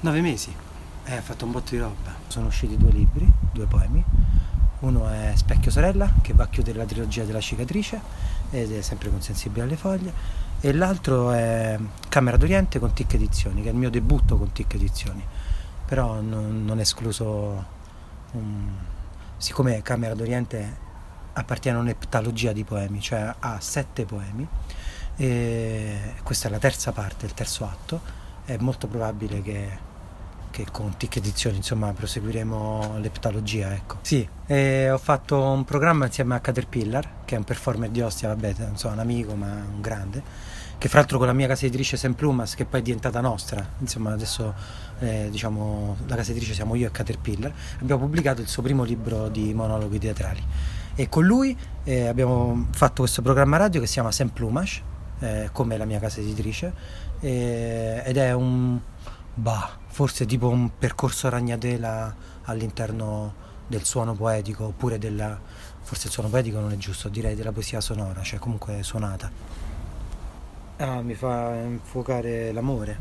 Nove mesi? Eh, ha fatto un botto di roba. Sono usciti due libri, due poemi. Uno è Specchio Sorella, che va a chiudere la trilogia della cicatrice, ed è sempre con Sensibile alle foglie. E l'altro è Camera d'Oriente con Tic Edizioni, che è il mio debutto con Tic Edizioni. Però non, non escluso un... Siccome Camera d'Oriente appartiene a un'eptalogia di poemi, cioè ha sette poemi, e questa è la terza parte, il terzo atto, è molto probabile che che con TIC Edizioni insomma proseguiremo l'eptalogia ecco. Sì, ho fatto un programma insieme a Caterpillar che è un performer di Ostia, vabbè non so, un amico ma un grande che fra l'altro con la mia casa editrice Semplumas che poi è diventata nostra. Insomma adesso eh, diciamo la casa editrice siamo io e Caterpillar abbiamo pubblicato il suo primo libro di monologhi teatrali. E con lui eh, abbiamo fatto questo programma radio che si chiama Semplumas eh, come la mia casa editrice ed è un bah, forse tipo un percorso ragnatela all'interno del suono poetico oppure della forse il suono poetico non è giusto direi della poesia sonora cioè comunque suonata. Ah, mi fa infuocare l'amore.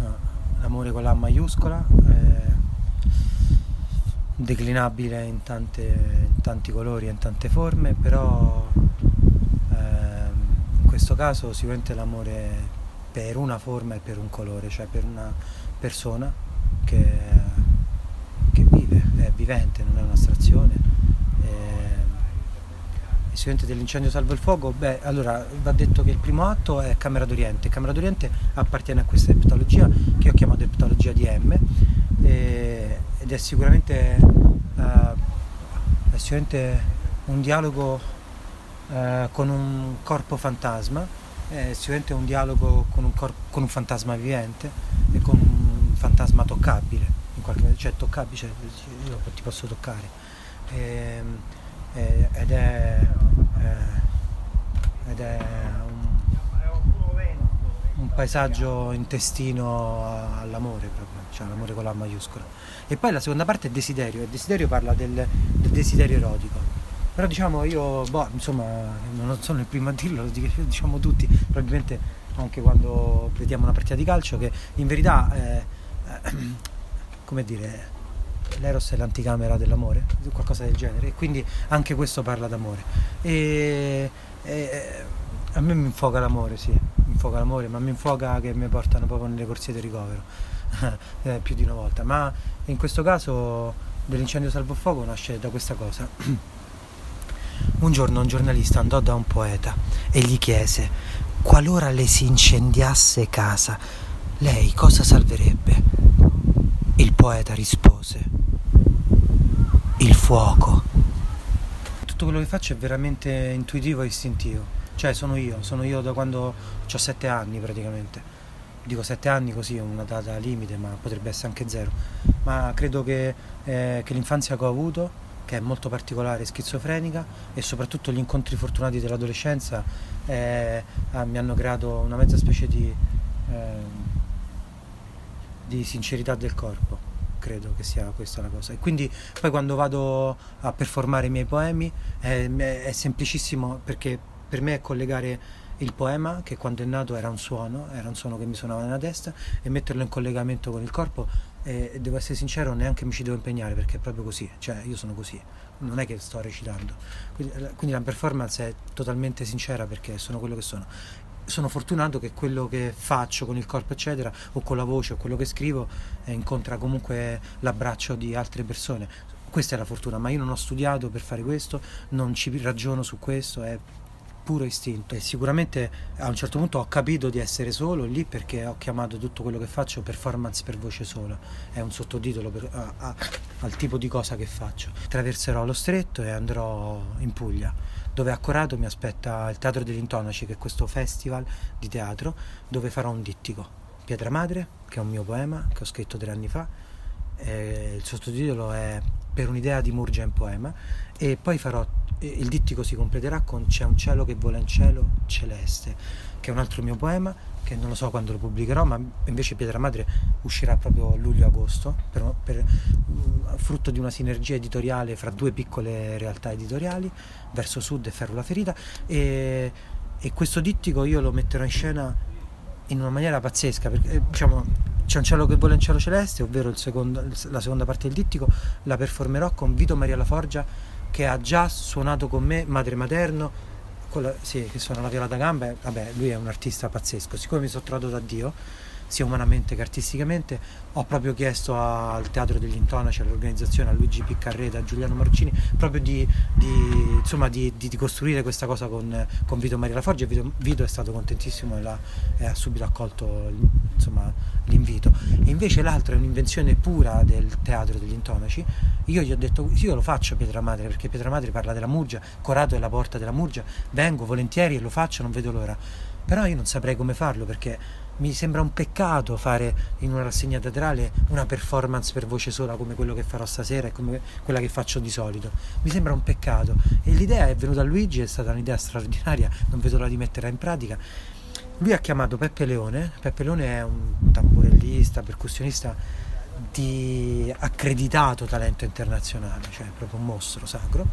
Ah, l'amore con la maiuscola eh, declinabile in, tante, in, tanti colori e in tante forme però eh, in questo caso sicuramente l'amore per una forma e per un colore, cioè per una persona che, che vive, è vivente, non è un'astrazione. E, e sicuramente dell'incendio salvo il fuoco, beh, allora va detto che il primo atto è Camera d'Oriente. Camera d'Oriente appartiene a questa eptologia che ho chiamato eptologia di M e, ed è sicuramente, uh, è sicuramente un dialogo uh, con un corpo fantasma è sicuramente un dialogo con un, corpo, con un fantasma vivente e con un fantasma toccabile, in qualche modo, cioè toccabile, cioè, io ti posso toccare. E, ehm, e, ed è, eh, ed è un, un, paesaggio intestino all'amore proprio, cioè l'amore con la maiuscola. E poi la seconda parte è desiderio, e desiderio parla del, del desiderio erotico però diciamo io, boh, insomma, non sono il primo a dirlo, lo diciamo tutti, probabilmente anche quando vediamo una partita di calcio, che in verità, eh, come dire, l'Eros è l'anticamera dell'amore, qualcosa del genere, e quindi anche questo parla d'amore. E, e a me mi infoca l'amore, sì, mi infoca l'amore, ma mi infoca che mi portano proprio nelle corsie di ricovero, eh, più di una volta. Ma in questo caso dell'incendio salvo fuoco nasce da questa cosa. Un giorno un giornalista andò da un poeta e gli chiese, qualora le si incendiasse casa, lei cosa salverebbe? Il poeta rispose, il fuoco. Tutto quello che faccio è veramente intuitivo e istintivo, cioè sono io, sono io da quando ho sette anni praticamente. Dico sette anni così è una data limite, ma potrebbe essere anche zero. Ma credo che, eh, che l'infanzia che ho avuto che è molto particolare, schizofrenica e soprattutto gli incontri fortunati dell'adolescenza eh, mi hanno creato una mezza specie di, eh, di sincerità del corpo credo che sia questa la cosa. E quindi poi quando vado a performare i miei poemi è, è, semplicissimo perché per me è collegare il poema, che quando è nato era un suono, era un suono che mi suonava nella testa, e metterlo in collegamento con il corpo e devo essere sincero neanche mi ci devo impegnare perché è proprio così, cioè io sono così, non è che sto recitando, quindi, quindi la performance è totalmente sincera perché sono quello che sono. Sono fortunato che quello che faccio con il corpo eccetera o con la voce o quello che scrivo eh, incontra comunque l'abbraccio di altre persone. Questa è la fortuna, ma io non ho studiato per fare questo, non ci ragiono su questo, è puro istinto. E sicuramente a un certo punto ho capito di essere solo lì perché ho chiamato tutto quello che faccio performance per voce sola. È un sottotitolo per, a, a, al tipo di cosa che faccio. Attraverserò lo stretto e andrò in Puglia. Dove a Corato mi aspetta il Teatro degli Intonaci che è questo festival di teatro dove farò un dittico. Pietra Madre che è un mio poema che ho scritto tre anni fa il sottotitolo è Per un'idea di Murgia in poema e poi farò il dittico si completerà con C'è un cielo che vola in cielo celeste, che è un altro mio poema che non lo so quando lo pubblicherò, ma invece Pietra Madre uscirà proprio a luglio-agosto, per, per, mm, frutto di una sinergia editoriale fra due piccole realtà editoriali, Verso Sud e Ferro la Ferita, e, e questo dittico io lo metterò in scena in una maniera pazzesca, perché eh, diciamo C'è un cielo che vola in cielo celeste, ovvero secondo, la seconda parte del dittico, la performerò con Vito Maria La Forgia che ha già suonato con me Madre Materno, la, sì, che suona la viola da gamba, vabbè, lui è un artista pazzesco, siccome mi sono trovato da Dio, sia umanamente che artisticamente, ho proprio chiesto al Teatro degli Intonaci, all'organizzazione, a Luigi Piccarreta, a Giuliano Marcini, proprio di, di, insomma, di, di, costruire questa cosa con, con Vito Maria Laforgia e Vito, Vito, è stato contentissimo e, la, e ha subito accolto insomma, l'invito. E invece l'altra è un'invenzione pura del Teatro degli Intonaci. Io gli ho detto, io lo faccio Pietra Madre, perché Pietra Madre parla della Murgia, Corato è la porta della Murgia, vengo volentieri e lo faccio, non vedo l'ora. Però io non saprei come farlo perché mi sembra un peccato fare in una rassegna teatrale una performance per voce sola come quello che farò stasera e come quella che faccio di solito. Mi sembra un peccato. E l'idea è venuta a Luigi, è stata un'idea straordinaria, non vedo l'ora di metterla in pratica. Lui ha chiamato Peppe Leone, Peppe Leone è un tamburellista, percussionista di accreditato talento internazionale, cioè proprio un mostro sacro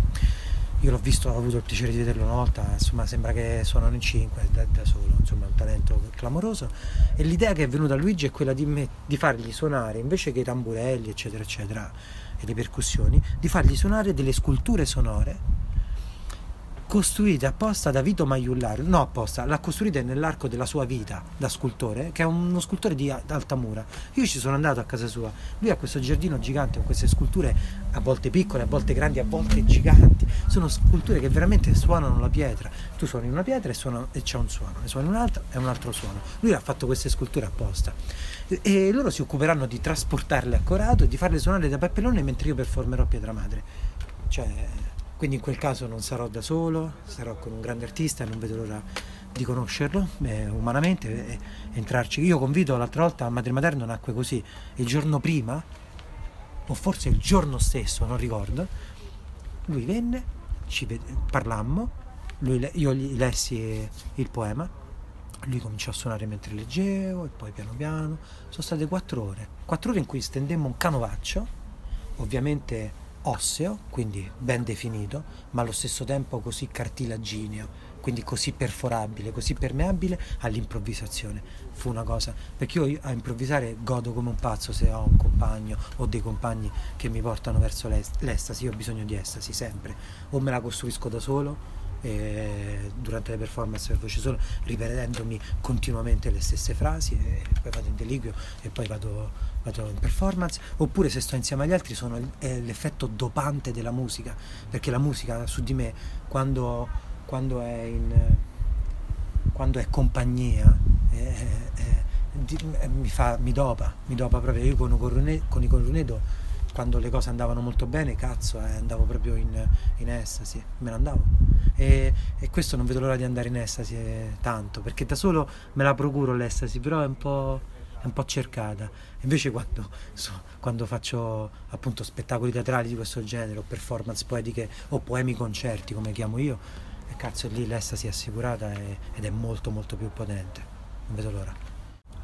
io l'ho visto, ho avuto il piacere di vederlo una volta, insomma sembra che suonano in cinque da, da solo, insomma è un talento clamoroso. E l'idea che è venuta a Luigi è quella di, me, di fargli suonare invece che i tamburelli eccetera eccetera e le percussioni, di fargli suonare delle sculture sonore costruite apposta da Vito Maiullaro, no apposta, l'ha costruita nell'arco della sua vita da scultore, che è uno scultore di Altamura. Io ci sono andato a casa sua, lui ha questo giardino gigante con queste sculture a volte piccole, a volte grandi, a volte giganti. Sono sculture che veramente suonano la pietra. Tu suoni una pietra e, suono, e c'è un suono, ne suoni un'altra e un altro suono. Lui ha fatto queste sculture apposta. E, e loro si occuperanno di trasportarle a Corato e di farle suonare da Peppelone mentre io performerò Pietra Madre. Cioè, quindi in quel caso non sarò da solo, sarò con un grande artista non vedo l'ora di conoscerlo eh, umanamente e entrarci. Io convido l'altra volta a Madre Materno nacque così, il giorno prima, o forse il giorno stesso, non ricordo, lui venne, ci ved- parlammo, lui, io gli lessi il poema, lui cominciò a suonare mentre leggevo e poi piano piano, sono state quattro ore, quattro ore in cui stendemmo un canovaccio, ovviamente osseo, quindi ben definito, ma allo stesso tempo così cartilagineo, quindi così perforabile, così permeabile all'improvvisazione. Fu una cosa, perché io a improvvisare godo come un pazzo se ho un compagno o dei compagni che mi portano verso l'estasi, io ho bisogno di estasi sempre, o me la costruisco da solo eh, durante le performance per voce solo, ripetendomi continuamente le stesse frasi e poi vado in deliquio e poi vado, vado in performance, oppure se sto insieme agli altri sono l'effetto dopante della musica, perché la musica su di me quando, quando, è, in, quando è compagnia è, è, mi, fa, mi dopa, mi dopa proprio, io con, con i Corunedo quando le cose andavano molto bene, cazzo, eh, andavo proprio in, in estasi, me ne andavo. E, e, questo non vedo l'ora di andare in estasi eh, tanto, perché da solo me la procuro l'estasi, però è un po', è un po cercata. Invece quando, so, quando, faccio appunto spettacoli teatrali di questo genere, o performance poetiche, o poemi concerti, come chiamo io, e cazzo lì l'estasi è assicurata e, ed è molto molto più potente. Non vedo l'ora.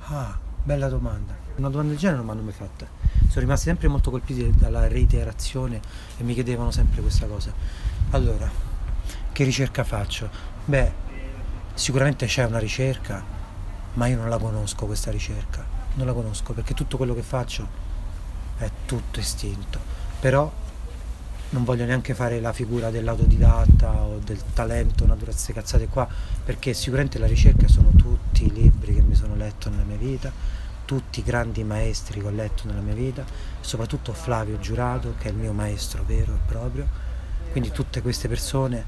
Ah, bella domanda. Una domanda del genere non mi hanno mai fatta sono rimasti sempre molto colpiti dalla reiterazione e mi chiedevano sempre questa cosa. Allora, che ricerca faccio? Beh, sicuramente c'è una ricerca, ma io non la conosco questa ricerca, non la conosco perché tutto quello che faccio è tutto istinto, però non voglio neanche fare la figura dell'autodidatta o del talento, una queste cazzate qua, perché sicuramente la ricerca sono tutti i libri che mi sono letto nella mia vita, tutti i grandi maestri che ho letto nella mia vita, soprattutto Flavio Giurato, che è il mio maestro vero e proprio. Quindi tutte queste persone,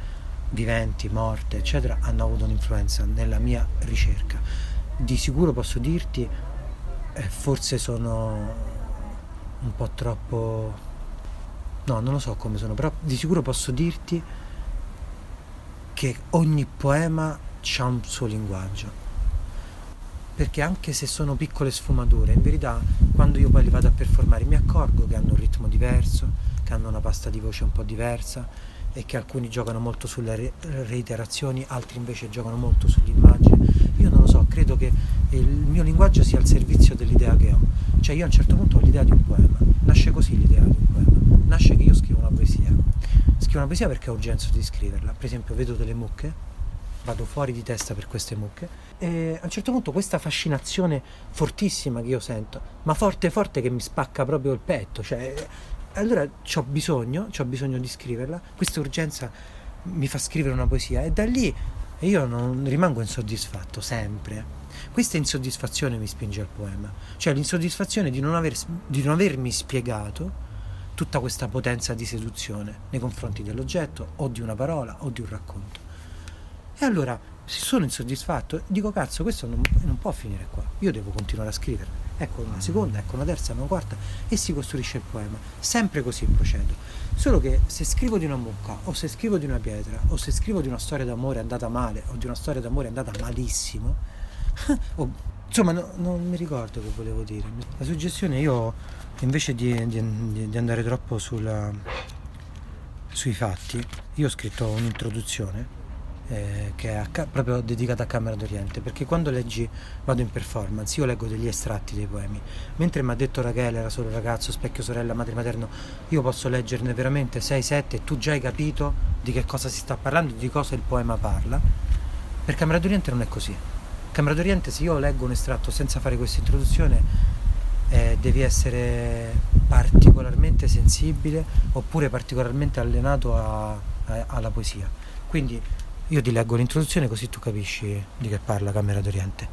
viventi, morte, eccetera, hanno avuto un'influenza nella mia ricerca. Di sicuro posso dirti, eh, forse sono un po' troppo... No, non lo so come sono, però di sicuro posso dirti che ogni poema ha un suo linguaggio perché anche se sono piccole sfumature, in verità quando io poi li vado a performare mi accorgo che hanno un ritmo diverso, che hanno una pasta di voce un po' diversa e che alcuni giocano molto sulle re- reiterazioni, altri invece giocano molto sull'immagine. Io non lo so, credo che il mio linguaggio sia al servizio dell'idea che ho. Cioè io a un certo punto ho l'idea di un poema, nasce così l'idea di un poema, nasce che io scrivo una poesia. Scrivo una poesia perché ho urgenza di scriverla, per esempio vedo delle mucche vado fuori di testa per queste mucche e a un certo punto questa fascinazione fortissima che io sento, ma forte forte che mi spacca proprio il petto, cioè allora ho bisogno, ho bisogno di scriverla, questa urgenza mi fa scrivere una poesia e da lì io non rimango insoddisfatto sempre. Questa insoddisfazione mi spinge al poema, cioè l'insoddisfazione di non, aver, di non avermi spiegato tutta questa potenza di seduzione nei confronti dell'oggetto o di una parola o di un racconto. E allora, se sono insoddisfatto, dico cazzo, questo non, non può finire qua, io devo continuare a scrivere. Ecco una seconda, ecco una terza, una quarta e si costruisce il poema. Sempre così procedo. Solo che se scrivo di una mucca o se scrivo di una pietra o se scrivo di una storia d'amore andata male o di una storia d'amore andata malissimo, o, insomma no, non mi ricordo che volevo dire. La suggestione io invece di, di, di andare troppo sulla, sui fatti, io ho scritto un'introduzione eh, che è a, proprio dedicata a Camera d'Oriente, perché quando leggi, vado in performance, io leggo degli estratti dei poemi, mentre mi ha detto Rachele, era solo ragazzo, specchio sorella, madre materno, io posso leggerne veramente 6-7 e tu già hai capito di che cosa si sta parlando, di cosa il poema parla. Per Camera d'Oriente non è così. Camera d'Oriente, se io leggo un estratto senza fare questa introduzione, eh, devi essere particolarmente sensibile oppure particolarmente allenato a, a, alla poesia. Quindi io ti leggo l'introduzione così tu capisci di che parla Camera d'Oriente.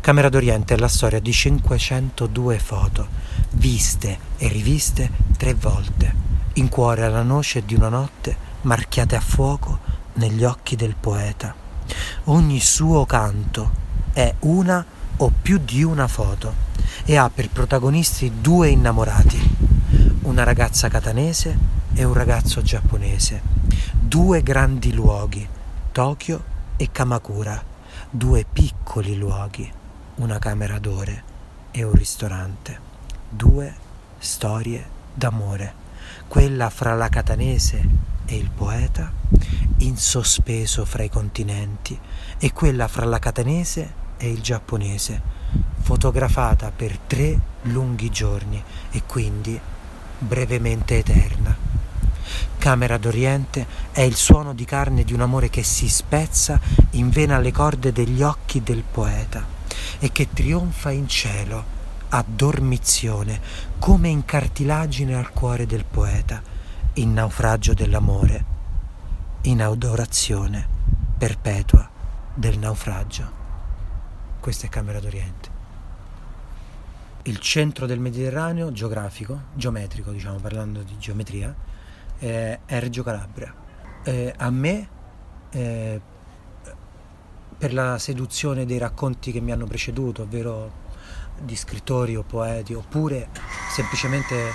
Camera d'Oriente è la storia di 502 foto, viste e riviste tre volte, in cuore alla noce di una notte, marchiate a fuoco negli occhi del poeta. Ogni suo canto è una o più di una foto e ha per protagonisti due innamorati, una ragazza catanese e un ragazzo giapponese, due grandi luoghi, Tokyo e Kamakura, due piccoli luoghi, una camera d'ore e un ristorante, due storie d'amore, quella fra la catanese e il poeta, in sospeso fra i continenti, e quella fra la catanese e il giapponese, fotografata per tre lunghi giorni e quindi brevemente eterna. Camera d'Oriente è il suono di carne di un amore che si spezza in vena alle corde degli occhi del poeta e che trionfa in cielo a dormizione come in cartilagine al cuore del poeta, in naufragio dell'amore, in adorazione perpetua del naufragio. Questa è Camera d'Oriente il centro del Mediterraneo geografico, geometrico, diciamo, parlando di geometria, eh, è Reggio Calabria. Eh, a me, eh, per la seduzione dei racconti che mi hanno preceduto, ovvero di scrittori o poeti, oppure semplicemente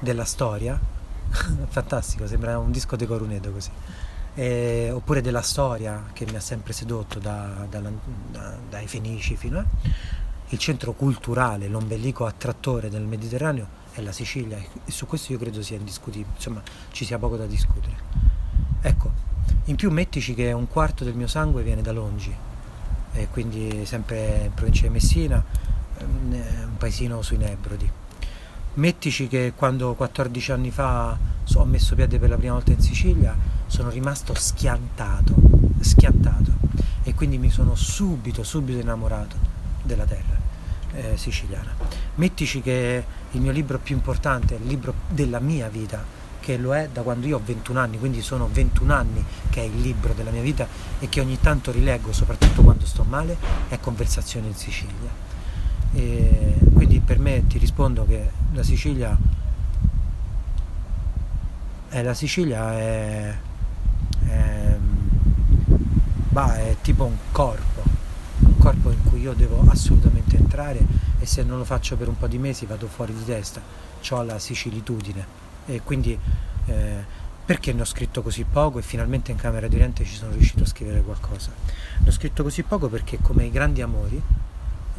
della storia, fantastico, sembra un disco di Corunedo così. Eh, oppure della storia che mi ha sempre sedotto da, da, da, dai Fenici fino a il centro culturale, l'ombelico attrattore del Mediterraneo è la Sicilia e su questo io credo sia indiscutibile, insomma ci sia poco da discutere. Ecco, in più mettici che un quarto del mio sangue viene da Longi, e quindi sempre in provincia di Messina, ehm, un paesino sui Nebrodi. Mettici che quando 14 anni fa ho messo piede per la prima volta in Sicilia sono rimasto schiantato, schiantato e quindi mi sono subito, subito innamorato della terra eh, siciliana. Mettici che il mio libro più importante il libro della mia vita, che lo è da quando io ho 21 anni, quindi sono 21 anni che è il libro della mia vita e che ogni tanto rileggo, soprattutto quando sto male, è Conversazioni in Sicilia. E quindi per me ti rispondo che la Sicilia eh, la Sicilia è, è, bah, è tipo un corpo corpo in cui io devo assolutamente entrare e se non lo faccio per un po' di mesi vado fuori di testa, ho la sicilitudine. E quindi eh, perché ne ho scritto così poco? E finalmente in Camera di Oriente ci sono riuscito a scrivere qualcosa? Ne ho scritto così poco perché come i grandi amori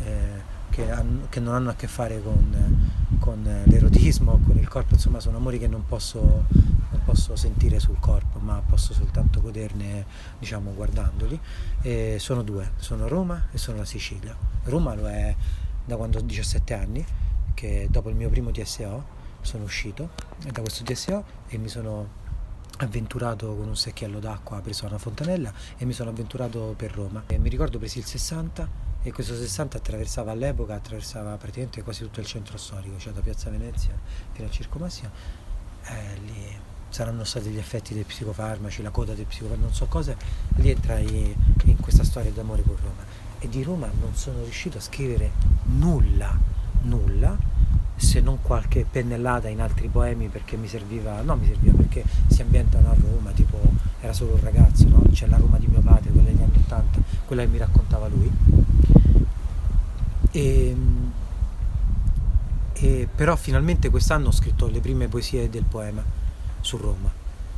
eh, che, che, non hanno a che fare con, con l'erotismo, con il corpo, insomma sono amori che non posso non posso sentire sul corpo, ma posso soltanto goderne, diciamo, guardandoli. E sono due, sono Roma e sono la Sicilia. Roma lo è da quando ho 17 anni, che dopo il mio primo DSO sono uscito da questo DSO e mi sono avventurato con un secchiello d'acqua preso a una fontanella e mi sono avventurato per Roma. E mi ricordo presi il 60 e questo 60 attraversava all'epoca, attraversava praticamente quasi tutto il centro storico, cioè da Piazza Venezia fino al Circo Massimo. Eh, lì saranno stati gli effetti dei psicofarmaci, la coda dei psicofarmaci, non so cosa, lì entrai in questa storia d'amore con Roma. E di Roma non sono riuscito a scrivere nulla, nulla, se non qualche pennellata in altri poemi perché mi serviva, no mi serviva perché si ambientano a Roma, tipo era solo un ragazzo, no? c'è la Roma di mio padre, quella degli anni 80, quella che mi raccontava lui. E, e, però finalmente quest'anno ho scritto le prime poesie del poema su Roma,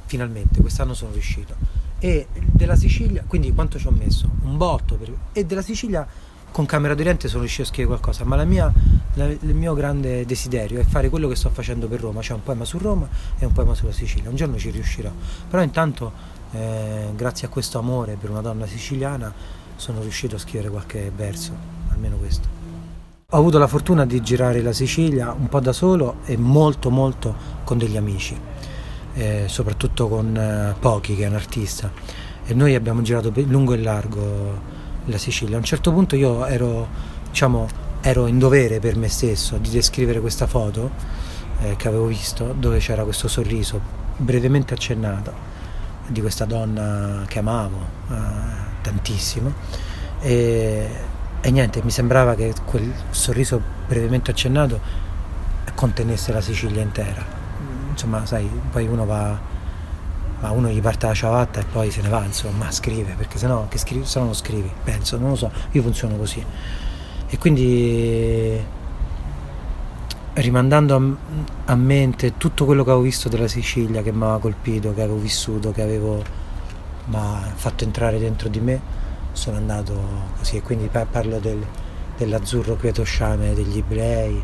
finalmente, quest'anno sono riuscito. E della Sicilia, quindi quanto ci ho messo? Un botto, per, e della Sicilia con Camera d'Oriente sono riuscito a scrivere qualcosa, ma la mia, la, il mio grande desiderio è fare quello che sto facendo per Roma, cioè un poema su Roma e un poema sulla Sicilia. Un giorno ci riuscirò, però intanto eh, grazie a questo amore per una donna siciliana sono riuscito a scrivere qualche verso, almeno questo. Ho avuto la fortuna di girare la Sicilia un po' da solo e molto molto con degli amici, eh, soprattutto con eh, Pochi che è un artista e noi abbiamo girato lungo e largo la Sicilia. A un certo punto io ero, diciamo, ero in dovere per me stesso di descrivere questa foto eh, che avevo visto dove c'era questo sorriso brevemente accennato di questa donna che amavo eh, tantissimo e, e, niente, mi sembrava che quel sorriso brevemente accennato contenesse la Sicilia intera. Insomma, sai, poi uno va ma uno gli parte la ciabatta e poi se ne va, insomma, scrive, perché sennò che scrivi, se no non scrivi, penso, non lo so, io funziono così. E quindi rimandando a, a mente tutto quello che avevo visto della Sicilia, che mi aveva colpito, che avevo vissuto, che avevo fatto entrare dentro di me, sono andato così e quindi parlo del, dell'azzurro quietosciame degli ebrei,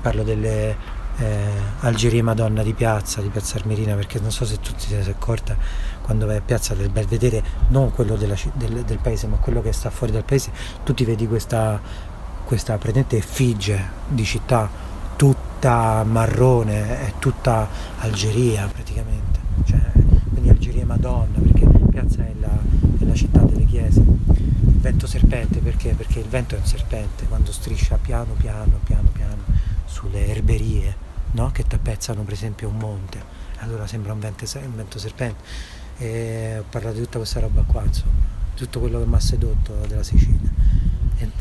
parlo delle eh, Algeria Madonna di piazza, di piazza Armerina, perché non so se tutti si è accorta quando vai a piazza del Belvedere, non quello della, del, del, paese, ma quello che sta fuori dal paese, tu ti vedi questa, questa pretendente effigie di città tutta marrone, è tutta Algeria praticamente, cioè, quindi Algeria Madonna, piazza è la, è la città delle chiese. Il vento serpente perché? Perché il vento è un serpente, quando striscia piano piano piano piano sulle erberie no? che tappezzano per esempio un monte, allora sembra un vento, un vento serpente. E ho parlato di tutta questa roba qua, insomma, tutto quello che mi ha sedotto della Sicilia,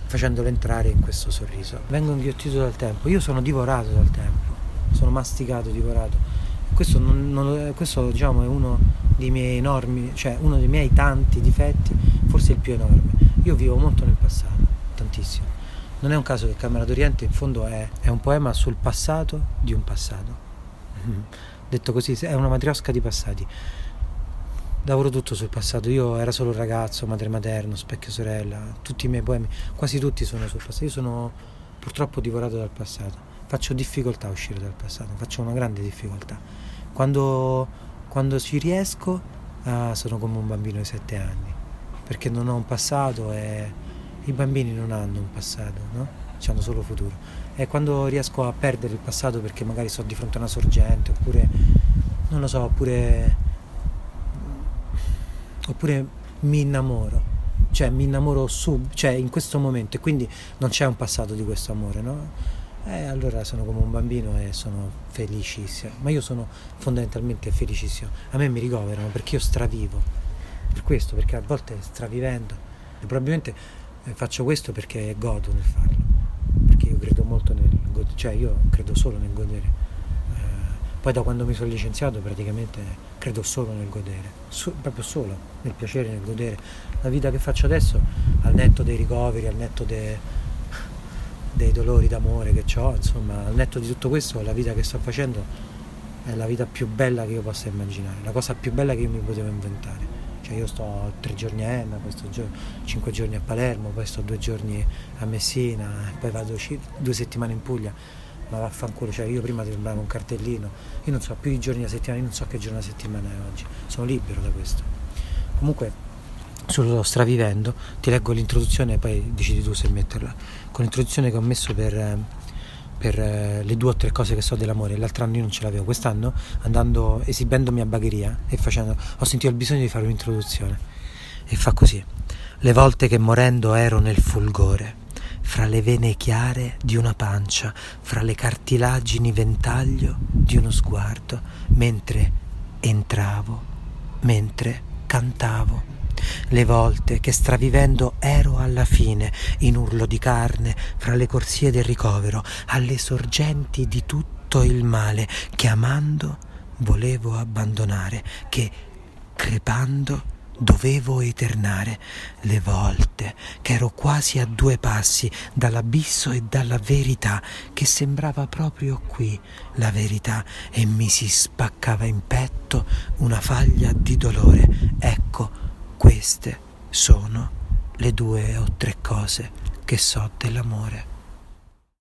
facendolo entrare in questo sorriso. Vengo inghiottito dal tempo, io sono divorato dal tempo, sono masticato, divorato. Questo, non, non, questo diciamo, è uno dei miei enormi, cioè uno dei miei tanti difetti, forse il più enorme. Io vivo molto nel passato, tantissimo non è un caso che Camera d'Oriente in fondo è, è un poema sul passato di un passato. Mm-hmm. Detto così, è una matriosca di passati. Lavoro tutto sul passato. Io era solo un ragazzo, madre materno, specchio sorella, tutti i miei poemi, quasi tutti sono sul passato. Io sono purtroppo divorato dal passato. Faccio difficoltà a uscire dal passato, faccio una grande difficoltà. Quando, quando ci riesco, ah, sono come un bambino di sette anni, perché non ho un passato e i bambini non hanno un passato, no? hanno solo futuro. E quando riesco a perdere il passato perché magari sto di fronte a una sorgente, oppure non lo so, oppure, oppure mi innamoro, cioè mi innamoro sub, cioè in questo momento e quindi non c'è un passato di questo amore, no? E allora sono come un bambino e sono felicissimo, ma io sono fondamentalmente felicissimo. A me mi ricoverano perché io stravivo, per questo, perché a volte stravivendo, probabilmente e faccio questo perché godo nel farlo, perché io credo molto nel godere, cioè io credo solo nel godere. Eh, poi da quando mi sono licenziato praticamente credo solo nel godere, so, proprio solo nel piacere, nel godere. La vita che faccio adesso, al netto dei ricoveri, al netto de, dei dolori d'amore che ho, insomma, al netto di tutto questo, la vita che sto facendo è la vita più bella che io possa immaginare, la cosa più bella che io mi potevo inventare. Cioè io sto tre giorni a Enna, poi sto cinque giorni a Palermo, poi sto due giorni a Messina, poi vado due settimane in Puglia, ma vaffanculo, cioè io prima ti sembrava un cartellino, io non so più di giorni a settimana, io non so che giorno a settimana è oggi, sono libero da questo. Comunque sullo stravivendo, ti leggo l'introduzione e poi decidi tu se metterla. Con l'introduzione che ho messo per, per eh, le due o tre cose che so dell'amore. L'altro anno io non ce l'avevo. Quest'anno, andando, esibendomi a Bagheria e facendo, ho sentito il bisogno di fare un'introduzione. E fa così. Le volte che morendo ero nel fulgore, fra le vene chiare di una pancia, fra le cartilagini ventaglio di uno sguardo, mentre entravo, mentre cantavo le volte che stravivendo ero alla fine, in urlo di carne, fra le corsie del ricovero, alle sorgenti di tutto il male, che amando volevo abbandonare, che crepando dovevo eternare le volte che ero quasi a due passi dall'abisso e dalla verità, che sembrava proprio qui la verità e mi si spaccava in petto una faglia di dolore. Ecco, queste sono le due o tre cose che so dell'amore.